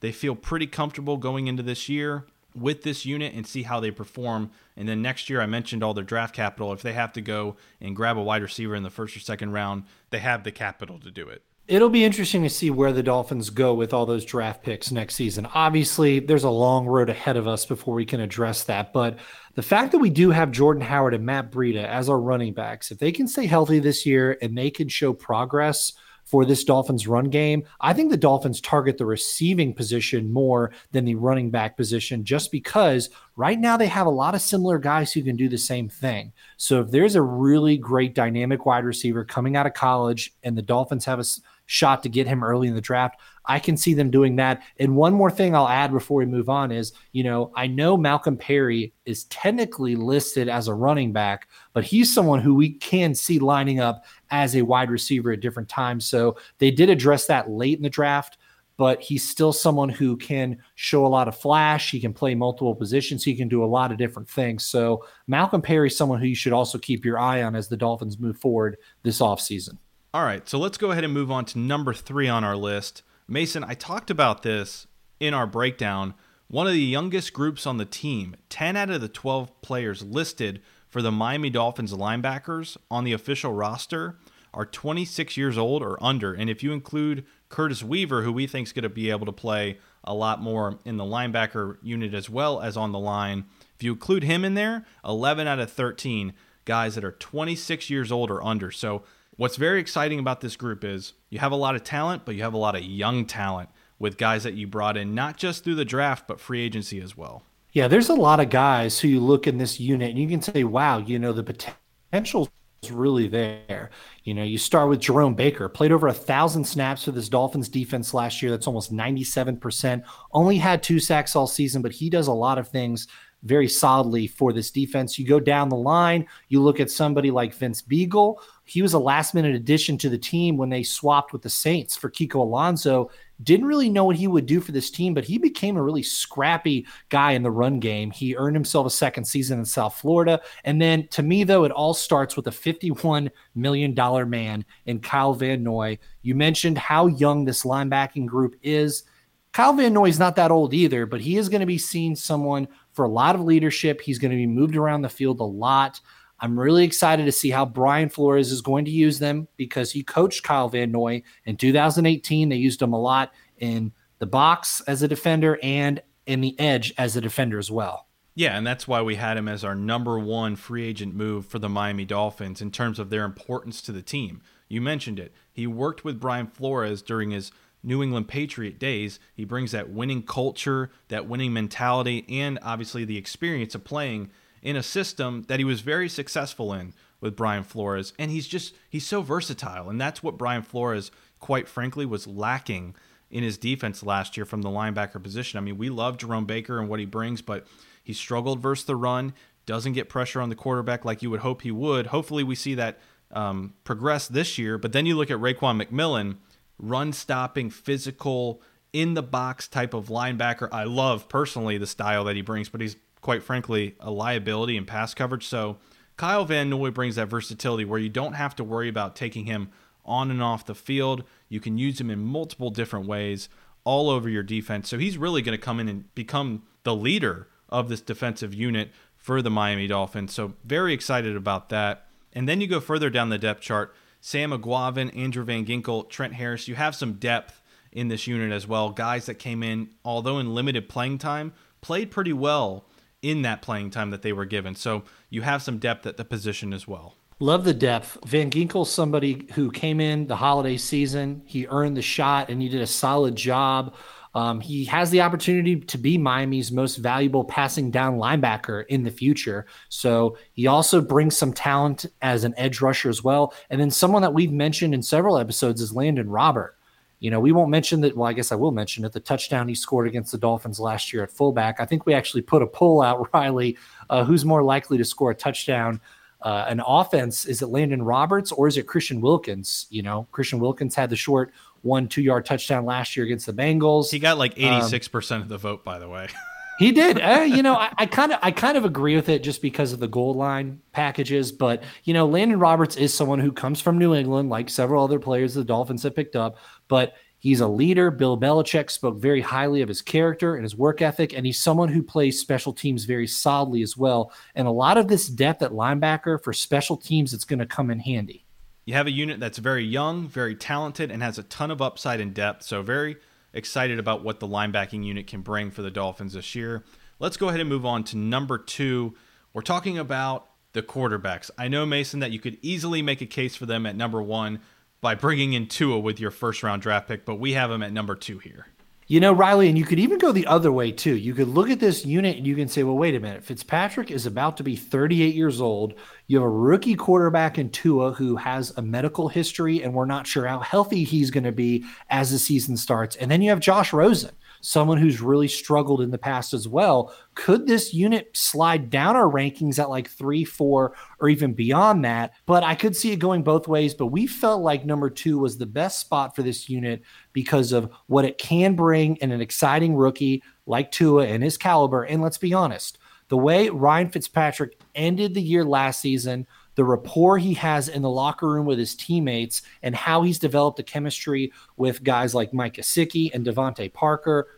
they feel pretty comfortable going into this year with this unit and see how they perform. And then next year, I mentioned all their draft capital. If they have to go and grab a wide receiver in the first or second round, they have the capital to do it. It'll be interesting to see where the Dolphins go with all those draft picks next season. Obviously, there's a long road ahead of us before we can address that. But the fact that we do have Jordan Howard and Matt Breida as our running backs, if they can stay healthy this year and they can show progress for this Dolphins run game, I think the Dolphins target the receiving position more than the running back position just because right now they have a lot of similar guys who can do the same thing. So if there's a really great dynamic wide receiver coming out of college and the Dolphins have a shot to get him early in the draft. I can see them doing that. And one more thing I'll add before we move on is, you know, I know Malcolm Perry is technically listed as a running back, but he's someone who we can see lining up as a wide receiver at different times. So they did address that late in the draft but he's still someone who can show a lot of flash. He can play multiple positions. He can do a lot of different things. So Malcolm Perry is someone who you should also keep your eye on as the Dolphins move forward this offseason. All right, so let's go ahead and move on to number three on our list. Mason, I talked about this in our breakdown. One of the youngest groups on the team, 10 out of the 12 players listed for the Miami Dolphins linebackers on the official roster are 26 years old or under. And if you include Curtis Weaver, who we think is going to be able to play a lot more in the linebacker unit as well as on the line, if you include him in there, 11 out of 13 guys that are 26 years old or under. So What's very exciting about this group is you have a lot of talent, but you have a lot of young talent with guys that you brought in not just through the draft, but free agency as well. Yeah, there's a lot of guys who you look in this unit and you can say, wow, you know, the potential is really there. You know, you start with Jerome Baker, played over a thousand snaps for this Dolphins defense last year. That's almost 97%. Only had two sacks all season, but he does a lot of things very solidly for this defense. You go down the line, you look at somebody like Vince Biegel. He was a last minute addition to the team when they swapped with the Saints for Kiko Alonso. Didn't really know what he would do for this team, but he became a really scrappy guy in the run game. He earned himself a second season in South Florida. And then to me, though, it all starts with a $51 million man in Kyle Van Noy. You mentioned how young this linebacking group is. Kyle Van Noy is not that old either, but he is going to be seen someone for a lot of leadership. He's going to be moved around the field a lot. I'm really excited to see how Brian Flores is going to use them because he coached Kyle Van Noy in 2018. They used him a lot in the box as a defender and in the edge as a defender as well. Yeah, and that's why we had him as our number one free agent move for the Miami Dolphins in terms of their importance to the team. You mentioned it. He worked with Brian Flores during his New England Patriot days. He brings that winning culture, that winning mentality, and obviously the experience of playing in a system that he was very successful in with Brian Flores. And he's just, he's so versatile. And that's what Brian Flores, quite frankly, was lacking in his defense last year from the linebacker position. I mean, we love Jerome Baker and what he brings, but he struggled versus the run, doesn't get pressure on the quarterback like you would hope he would. Hopefully, we see that um, progress this year. But then you look at Raekwon McMillan run stopping, physical, in the box type of linebacker. I love personally the style that he brings, but he's quite frankly a liability in pass coverage. So Kyle Van Noy brings that versatility where you don't have to worry about taking him on and off the field. You can use him in multiple different ways all over your defense. So he's really going to come in and become the leader of this defensive unit for the Miami Dolphins. So very excited about that. And then you go further down the depth chart. Sam Eguavoen, Andrew Van Ginkel, Trent Harris. You have some depth in this unit as well. Guys that came in, although in limited playing time, played pretty well in that playing time that they were given. So you have some depth at the position as well. Love the depth. Van Ginkel's somebody who came in the holiday season. He earned the shot and he did a solid job. Um, he has the opportunity to be Miami's most valuable passing down linebacker in the future. So he also brings some talent as an edge rusher as well. And then someone that we've mentioned in several episodes is Landon Robert. You know, we won't mention that. Well, I guess I will mention it. The touchdown he scored against the Dolphins last year at fullback. I think we actually put a poll out, Riley, uh, who's more likely to score a touchdown uh, an offense? Is it Landon Roberts or is it Christian Wilkins? You know, Christian Wilkins had the short one, two yard touchdown last year against the Bengals. He got like 86% um, of the vote, by the way. he did. Uh, you know, I kind of, I kind of agree with it just because of the goal line packages. But you know, Landon Roberts is someone who comes from New England, like several other players the Dolphins have picked up. But He's a leader. Bill Belichick spoke very highly of his character and his work ethic, and he's someone who plays special teams very solidly as well. And a lot of this depth at linebacker for special teams, it's going to come in handy. You have a unit that's very young, very talented, and has a ton of upside and depth. So, very excited about what the linebacking unit can bring for the Dolphins this year. Let's go ahead and move on to number two. We're talking about the quarterbacks. I know, Mason, that you could easily make a case for them at number one by bringing in Tua with your first round draft pick, but we have him at number two here. You know, Riley, and you could even go the other way too. You could look at this unit and you can say, well, wait a minute. Fitzpatrick is about to be 38 years old. You have a rookie quarterback in Tua who has a medical history, and we're not sure how healthy he's going to be as the season starts. And then you have Josh Rosen, someone who's really struggled in the past as well. Could this unit slide down our rankings at like three, four, or even beyond that? But I could see it going both ways. But we felt like number two was the best spot for this unit because of what it can bring in an exciting rookie like Tua and his caliber. And let's be honest, the way Ryan Fitzpatrick ended the year last season the rapport he has in the locker room with his teammates and how he's developed a chemistry with guys like Mike Gesicki and DeVante Parker.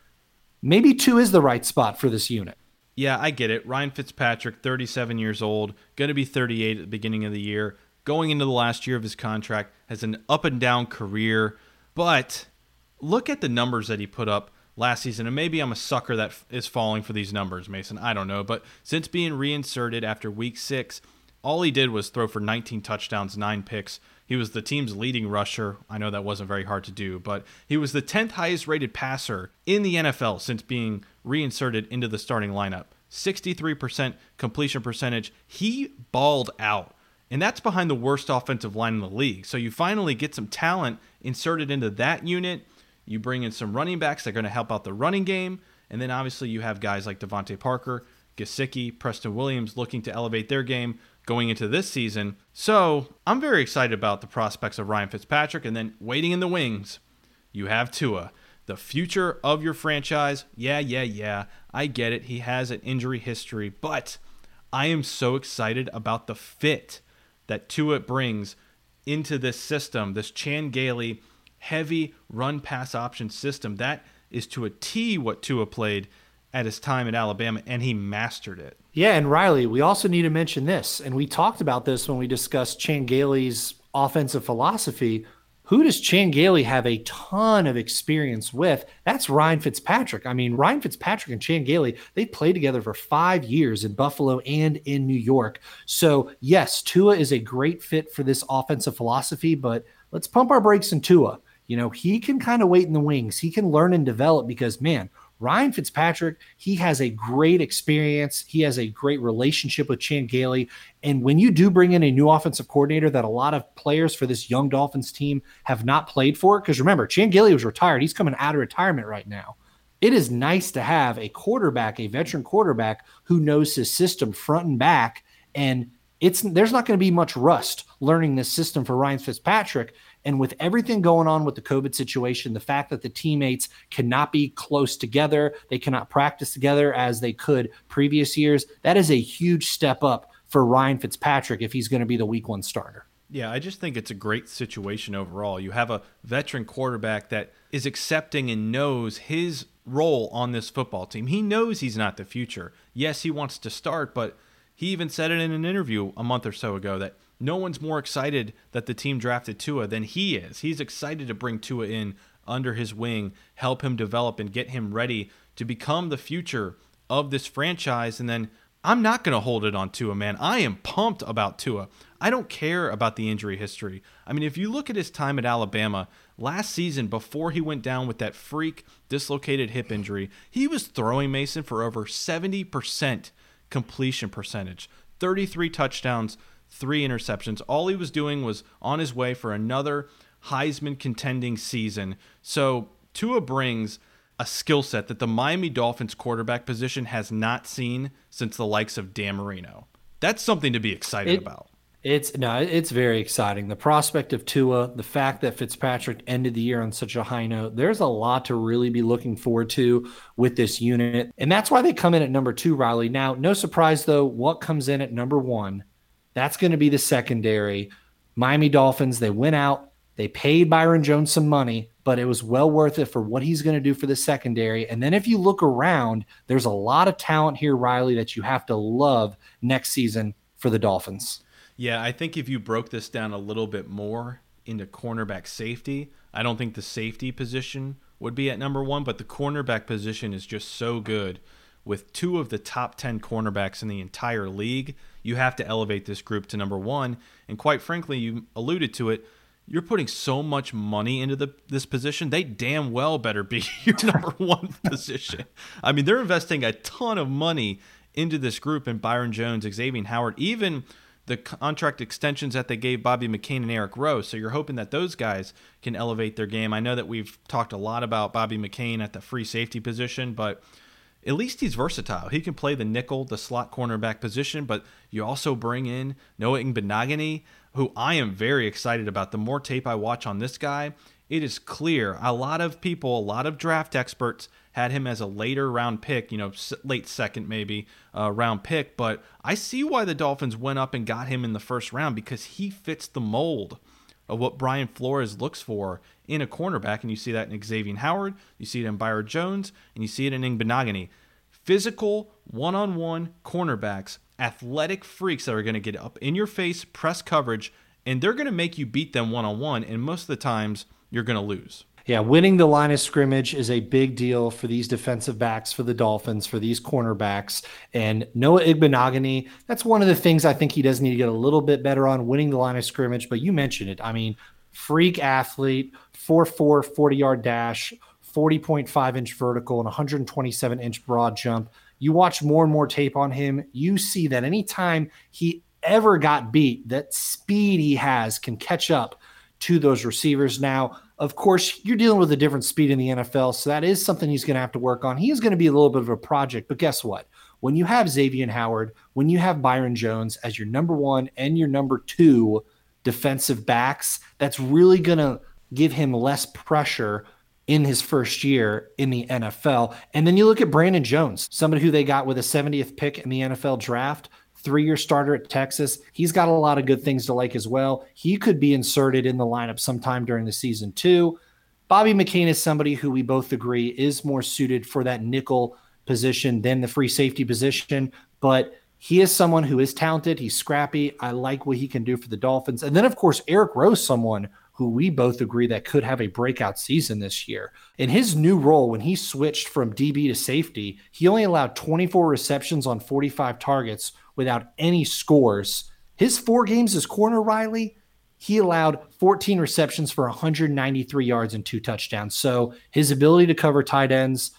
Maybe two is the right spot for this unit. Yeah, I get it. Ryan Fitzpatrick, 37 years old, going to be 38 at the beginning of the year, going into the last year of his contract, has an up and down career. But look at the numbers that he put up last season. And maybe I'm a sucker that is falling for these numbers, Mason. I don't know. But since being reinserted after week six, all he did was throw for 19 touchdowns, nine picks. He was the team's leading rusher. I know that wasn't very hard to do, but he was the 10th highest rated passer in the NFL since being reinserted into the starting lineup. 63% completion percentage. He balled out. And that's behind the worst offensive line in the league. So you finally get some talent inserted into that unit. You bring in some running backs that are going to help out the running game. And then obviously you have guys like DeVante Parker, Gesicki, Preston Williams looking to elevate their game going into this season. So I'm very excited about the prospects of Ryan Fitzpatrick. And then waiting in the wings, you have Tua, the future of your franchise. Yeah, yeah, yeah. I get it. He has an injury history, but I am so excited about the fit that Tua brings into this system, this Chan Gailey heavy run pass option system. That is to a T what Tua played at his time at Alabama, and he mastered it. Yeah, and Riley, we also need to mention this, and we talked about this when we discussed Chan Gailey's offensive philosophy. Who does Chan Gailey have a ton of experience with? That's Ryan Fitzpatrick. I mean, Ryan Fitzpatrick and Chan Gailey, they played together for five years in Buffalo and in New York. So, yes, Tua is a great fit for this offensive philosophy, but let's pump our brakes in Tua. You know, he can kind of wait in the wings. He can learn and develop because, man, Ryan Fitzpatrick, he has a great experience. He has a great relationship with Chan Gailey. And when you do bring in a new offensive coordinator that a lot of players for this young Dolphins team have not played for, because remember, Chan Gailey was retired. He's coming out of retirement right now. It is nice to have a quarterback, a veteran quarterback who knows his system front and back. And it's there's not going to be much rust learning this system for Ryan Fitzpatrick. And with everything going on with the COVID situation, the fact that the teammates cannot be close together, they cannot practice together as they could previous years, that is a huge step up for Ryan Fitzpatrick if he's going to be the week one starter. Yeah, I just think it's a great situation overall. You have a veteran quarterback that is accepting and knows his role on this football team. He knows he's not the future. Yes, he wants to start, but he even said it in an interview a month or so ago that no one's more excited that the team drafted Tua than he is. He's excited to bring Tua in under his wing, help him develop and get him ready to become the future of this franchise. And then I'm not going to hold it on Tua, man. I am pumped about Tua. I don't care about the injury history. I mean, if you look at his time at Alabama last season, before he went down with that freak dislocated hip injury, he was throwing Mason for over 70% completion percentage, 33 touchdowns, three interceptions. All he was doing was on his way for another Heisman contending season. So Tua brings a skill set that the Miami Dolphins quarterback position has not seen since the likes of Dan Marino. That's something to be excited it, about. It's no, it's very exciting. The prospect of Tua, the fact that Fitzpatrick ended the year on such a high note, there's a lot to really be looking forward to with this unit. And that's why they come in at number two, Riley. Now, no surprise though, what comes in at number one, that's going to be the secondary. Miami Dolphins, they went out, they paid Byron Jones some money, but it was well worth it for what he's going to do for the secondary. And then if you look around, there's a lot of talent here, Riley, that you have to love next season for the Dolphins. Yeah, I think if you broke this down a little bit more into cornerback safety, I don't think the safety position would be at number one, but the cornerback position is just so good. With two of the top 10 cornerbacks in the entire league, you have to elevate this group to number one. And quite frankly, you alluded to it you're putting so much money into the this position. They damn well better be your number one position. I mean, they're investing a ton of money into this group and Byron Jones, Xavier Howard, even the contract extensions that they gave Bobby McCain and Eric Rowe. So you're hoping that those guys can elevate their game. I know that we've talked a lot about Bobby McCain at the free safety position, but at least he's versatile. He can play the nickel, the slot cornerback position, but you also bring in Noah Igbinoghene who I am very excited about. The more tape I watch on this guy, it is clear a lot of people, a lot of draft experts had him as a later round pick, you know, late second maybe uh, round pick. But I see why the Dolphins went up and got him in the first round because he fits the mold of what Brian Flores looks for in a cornerback. And you see that in Xavier Howard, you see it in Byron Jones, and you see it in Igbinoghene. Physical, one on one cornerbacks athletic freaks that are going to get up in your face, press coverage, and they're going to make you beat them one on one. And most of the times, you're going to lose. Yeah, winning the line of scrimmage is a big deal for these defensive backs, for the Dolphins, for these cornerbacks. And Noah Igbinoghene, that's one of the things I think he does need to get a little bit better on winning the line of scrimmage. But you mentioned it. I mean, freak athlete, 4'4, 40 yard dash, 40.5 inch vertical, and 127 inch broad jump you watch more and more tape on him, you see that anytime he ever got beat, that speed he has can catch up to those receivers. Now, of course, you're dealing with a different speed in the NFL, so that is something he's going to have to work on. He is going to be a little bit of a project, but guess what? When you have Xavier Howard, when you have Byron Jones as your number one and your number two defensive backs, that's really going to give him less pressure in his first year in the NFL. And then you look at Brandon Jones, somebody who they got with a 70th pick in the NFL draft, three year starter at Texas. He's got a lot of good things to like as well. He could be inserted in the lineup sometime during the season, too. Bobby McCain is somebody who we both agree is more suited for that nickel position than the free safety position, but he is someone who is talented. He's scrappy. I like what he can do for the Dolphins. And then, of course, Eric Rose, someone who we both agree that could have a breakout season this year. In his new role, when he switched from DB to safety, he only allowed 24 receptions on 45 targets without any scores. His four games as corner, Riley, he allowed 14 receptions for 193 yards and two touchdowns. So his ability to cover tight ends,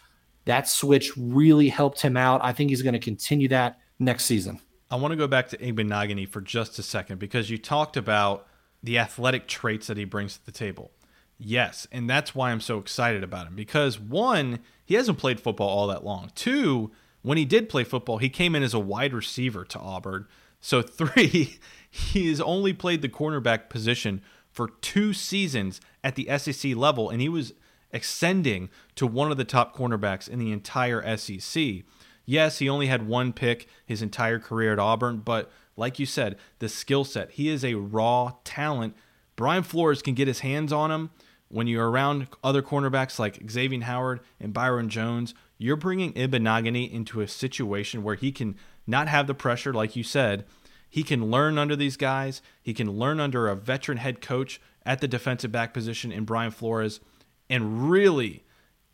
that switch really helped him out. I think he's going to continue that next season. I want to go back to Igbinoghene for just a second because you talked about the athletic traits that he brings to the table. Yes, and that's why I'm so excited about him because one, he hasn't played football all that long. Two, when he did play football, he came in as a wide receiver to Auburn. So three, he has only played the cornerback position for two seasons at the SEC level, and he was ascending to one of the top cornerbacks in the entire SEC. Yes, he only had one pick his entire career at Auburn, but like you said, the skill set. He is a raw talent. Brian Flores can get his hands on him. When you're around other cornerbacks like Xavier Howard and Byron Jones, you're bringing Igbinoghene into a situation where he can not have the pressure, like you said. He can learn under these guys. He can learn under a veteran head coach at the defensive back position in Brian Flores. and really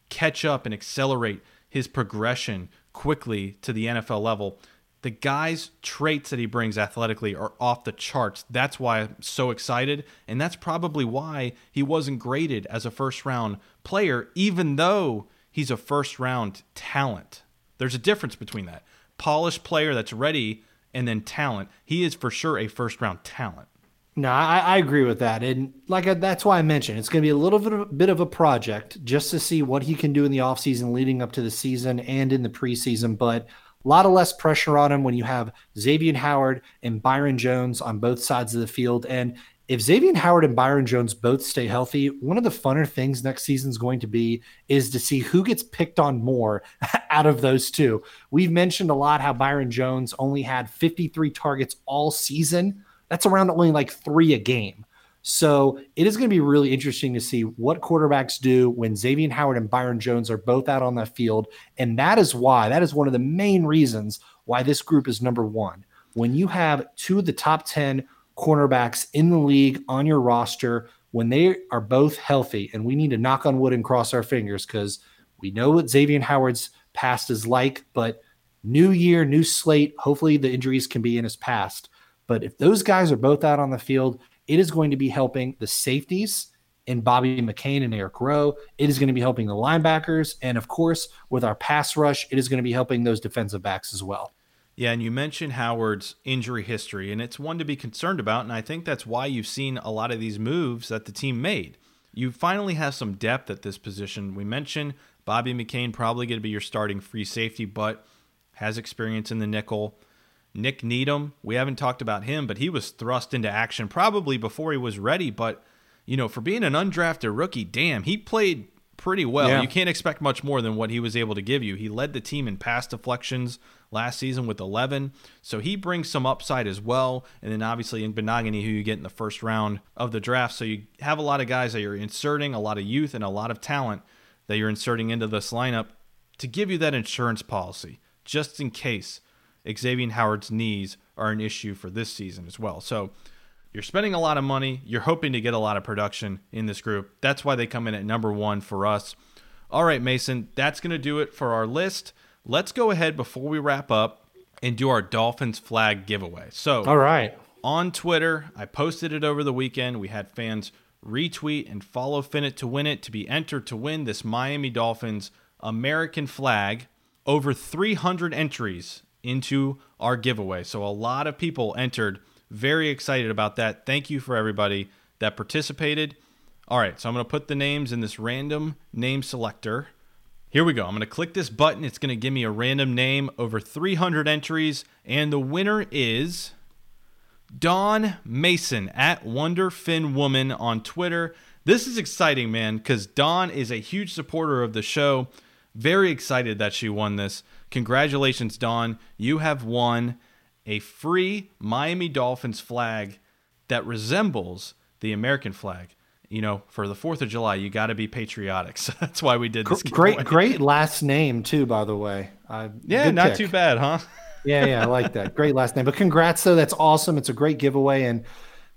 catch up and accelerate his progression quickly to the NFL level. The guy's traits that he brings athletically are off the charts. That's why I'm so excited. And that's probably why he wasn't graded as a first round player, even though he's a first round talent. There's a difference between that. Polished player that's ready and then talent. He is for sure a first round talent. No, I, I, agree with that, and like I, that's why I mentioned it's going to be a little bit of, bit of a project just to see what he can do in the offseason leading up to the season and in the preseason. But a lot of less pressure on him when you have Xavier Howard and Byron Jones on both sides of the field. And if Xavier Howard and Byron Jones both stay healthy, one of the funner things next season is going to be is to see who gets picked on more out of those two. We've mentioned a lot how Byron Jones only had 53 targets all season. That's around only like three a game. So it is going to be really interesting to see what quarterbacks do when Xavier Howard and Byron Jones are both out on that field. And that is why, that is one of the main reasons why this group is number one. When you have two of the top 10 cornerbacks in the league on your roster when they are both healthy. And we need to knock on wood and cross our fingers because we know what Xavier Howard's past is like, but new year, new slate. Hopefully the injuries can be in his past. But if those guys are both out on the field, it is going to be helping the safeties in Bobby McCain and Eric Rowe. It is going to be helping the linebackers. And of course, with our pass rush, it is going to be helping those defensive backs as well. Yeah, and you mentioned Howard's injury history, and it's one to be concerned about. And I think that's why you've seen a lot of these moves that the team made. You finally have some depth at this position. We mentioned Bobby McCain probably going to be your starting free safety, but has experience in the nickel. Nik Needham, we haven't talked about him, but he was thrust into action probably before he was ready. But, you know, for being an undrafted rookie, damn, he played pretty well. Yeah. You can't expect much more than what he was able to give you. He led the team in pass deflections last season with 11. So he brings some upside as well. And then obviously Igbinoghene, who you get in the first round of the draft. So you have a lot of guys that you're inserting, a lot of youth and a lot of talent that you're inserting into this lineup to give you that insurance policy, just in case Xavier Howard's knees are an issue for this season as well. So you're spending a lot of money. You're hoping to get a lot of production in this group. That's why they come in at number one for us. All right, Mason, that's going to do it for our list let's go ahead before we wrap up and do our Dolphins flag giveaway. So, all right. On Twitter, I posted it over the weekend. We had fans retweet and follow Fin It to Win It to be entered to win this Miami Dolphins American flag. Over 300 entries into our giveaway. So, a lot of people entered. Very excited about that. Thank you for everybody that participated. All right, so I'm going to put the names in this random name selector. Here we go. I'm going to click this button. It's going to give me a random name, over 300 entries, and the winner is Dawn Mason at Woman on Twitter. This is exciting, man, because Dawn is a huge supporter of the show. Very excited that she won this. Congratulations, Dawn. You have won a free Miami Dolphins flag that resembles the American flag you know, for the Fourth of July, you got to be patriotic. So that's why we did this. Great, great last name too, by the way. Uh, yeah, not pick. too bad, huh? yeah, yeah, I like that. Great last name. But congrats, though. That's awesome. It's a great giveaway, and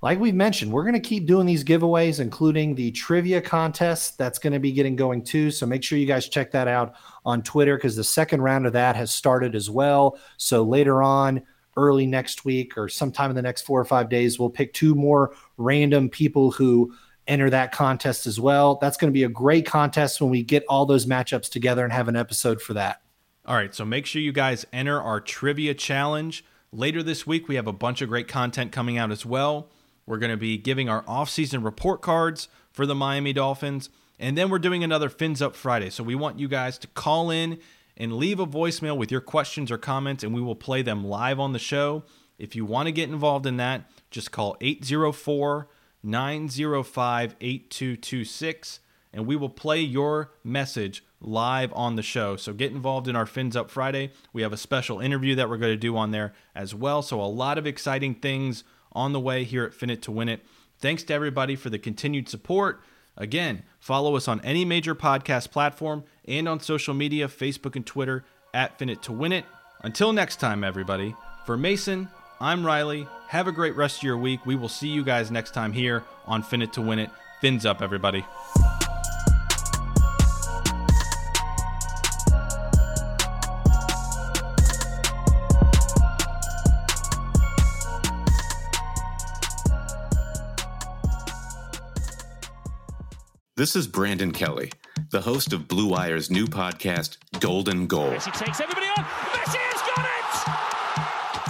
like we've mentioned, we're going to keep doing these giveaways, including the trivia contest that's going to be getting going too. So make sure you guys check that out on Twitter because the second round of that has started as well. So later on, early next week or sometime in the next four or five days, we'll pick two more random people who enter that contest as well. That's going to be a great contest when we get all those matchups together and have an episode for that. All right, so make sure you guys enter our trivia challenge. Later this week, we have a bunch of great content coming out as well. We're going to be giving our off-season report cards for the Miami Dolphins, and then we're doing another Fins Up Friday. So we want you guys to call in and leave a voicemail with your questions or comments, and we will play them live on the show. If you want to get involved in that, just call 804- 905 8226, and we will play your message live on the show. So get involved in our Fins Up Friday. We have a special interview that we're going to do on there as well. So a lot of exciting things on the way here at Fin It to Win It. Thanks to everybody for the continued support. Again, follow us on any major podcast platform and on social media Facebook and Twitter at Fin It to Win It. Until next time, everybody, for Mason, I'm Riley. Have a great rest of your week. We will see you guys next time here on Fin It to Win It. Fins up, everybody. This is Brandon Kelly, the host of Blue Wire's new podcast, Golden Goal. He takes everybody up.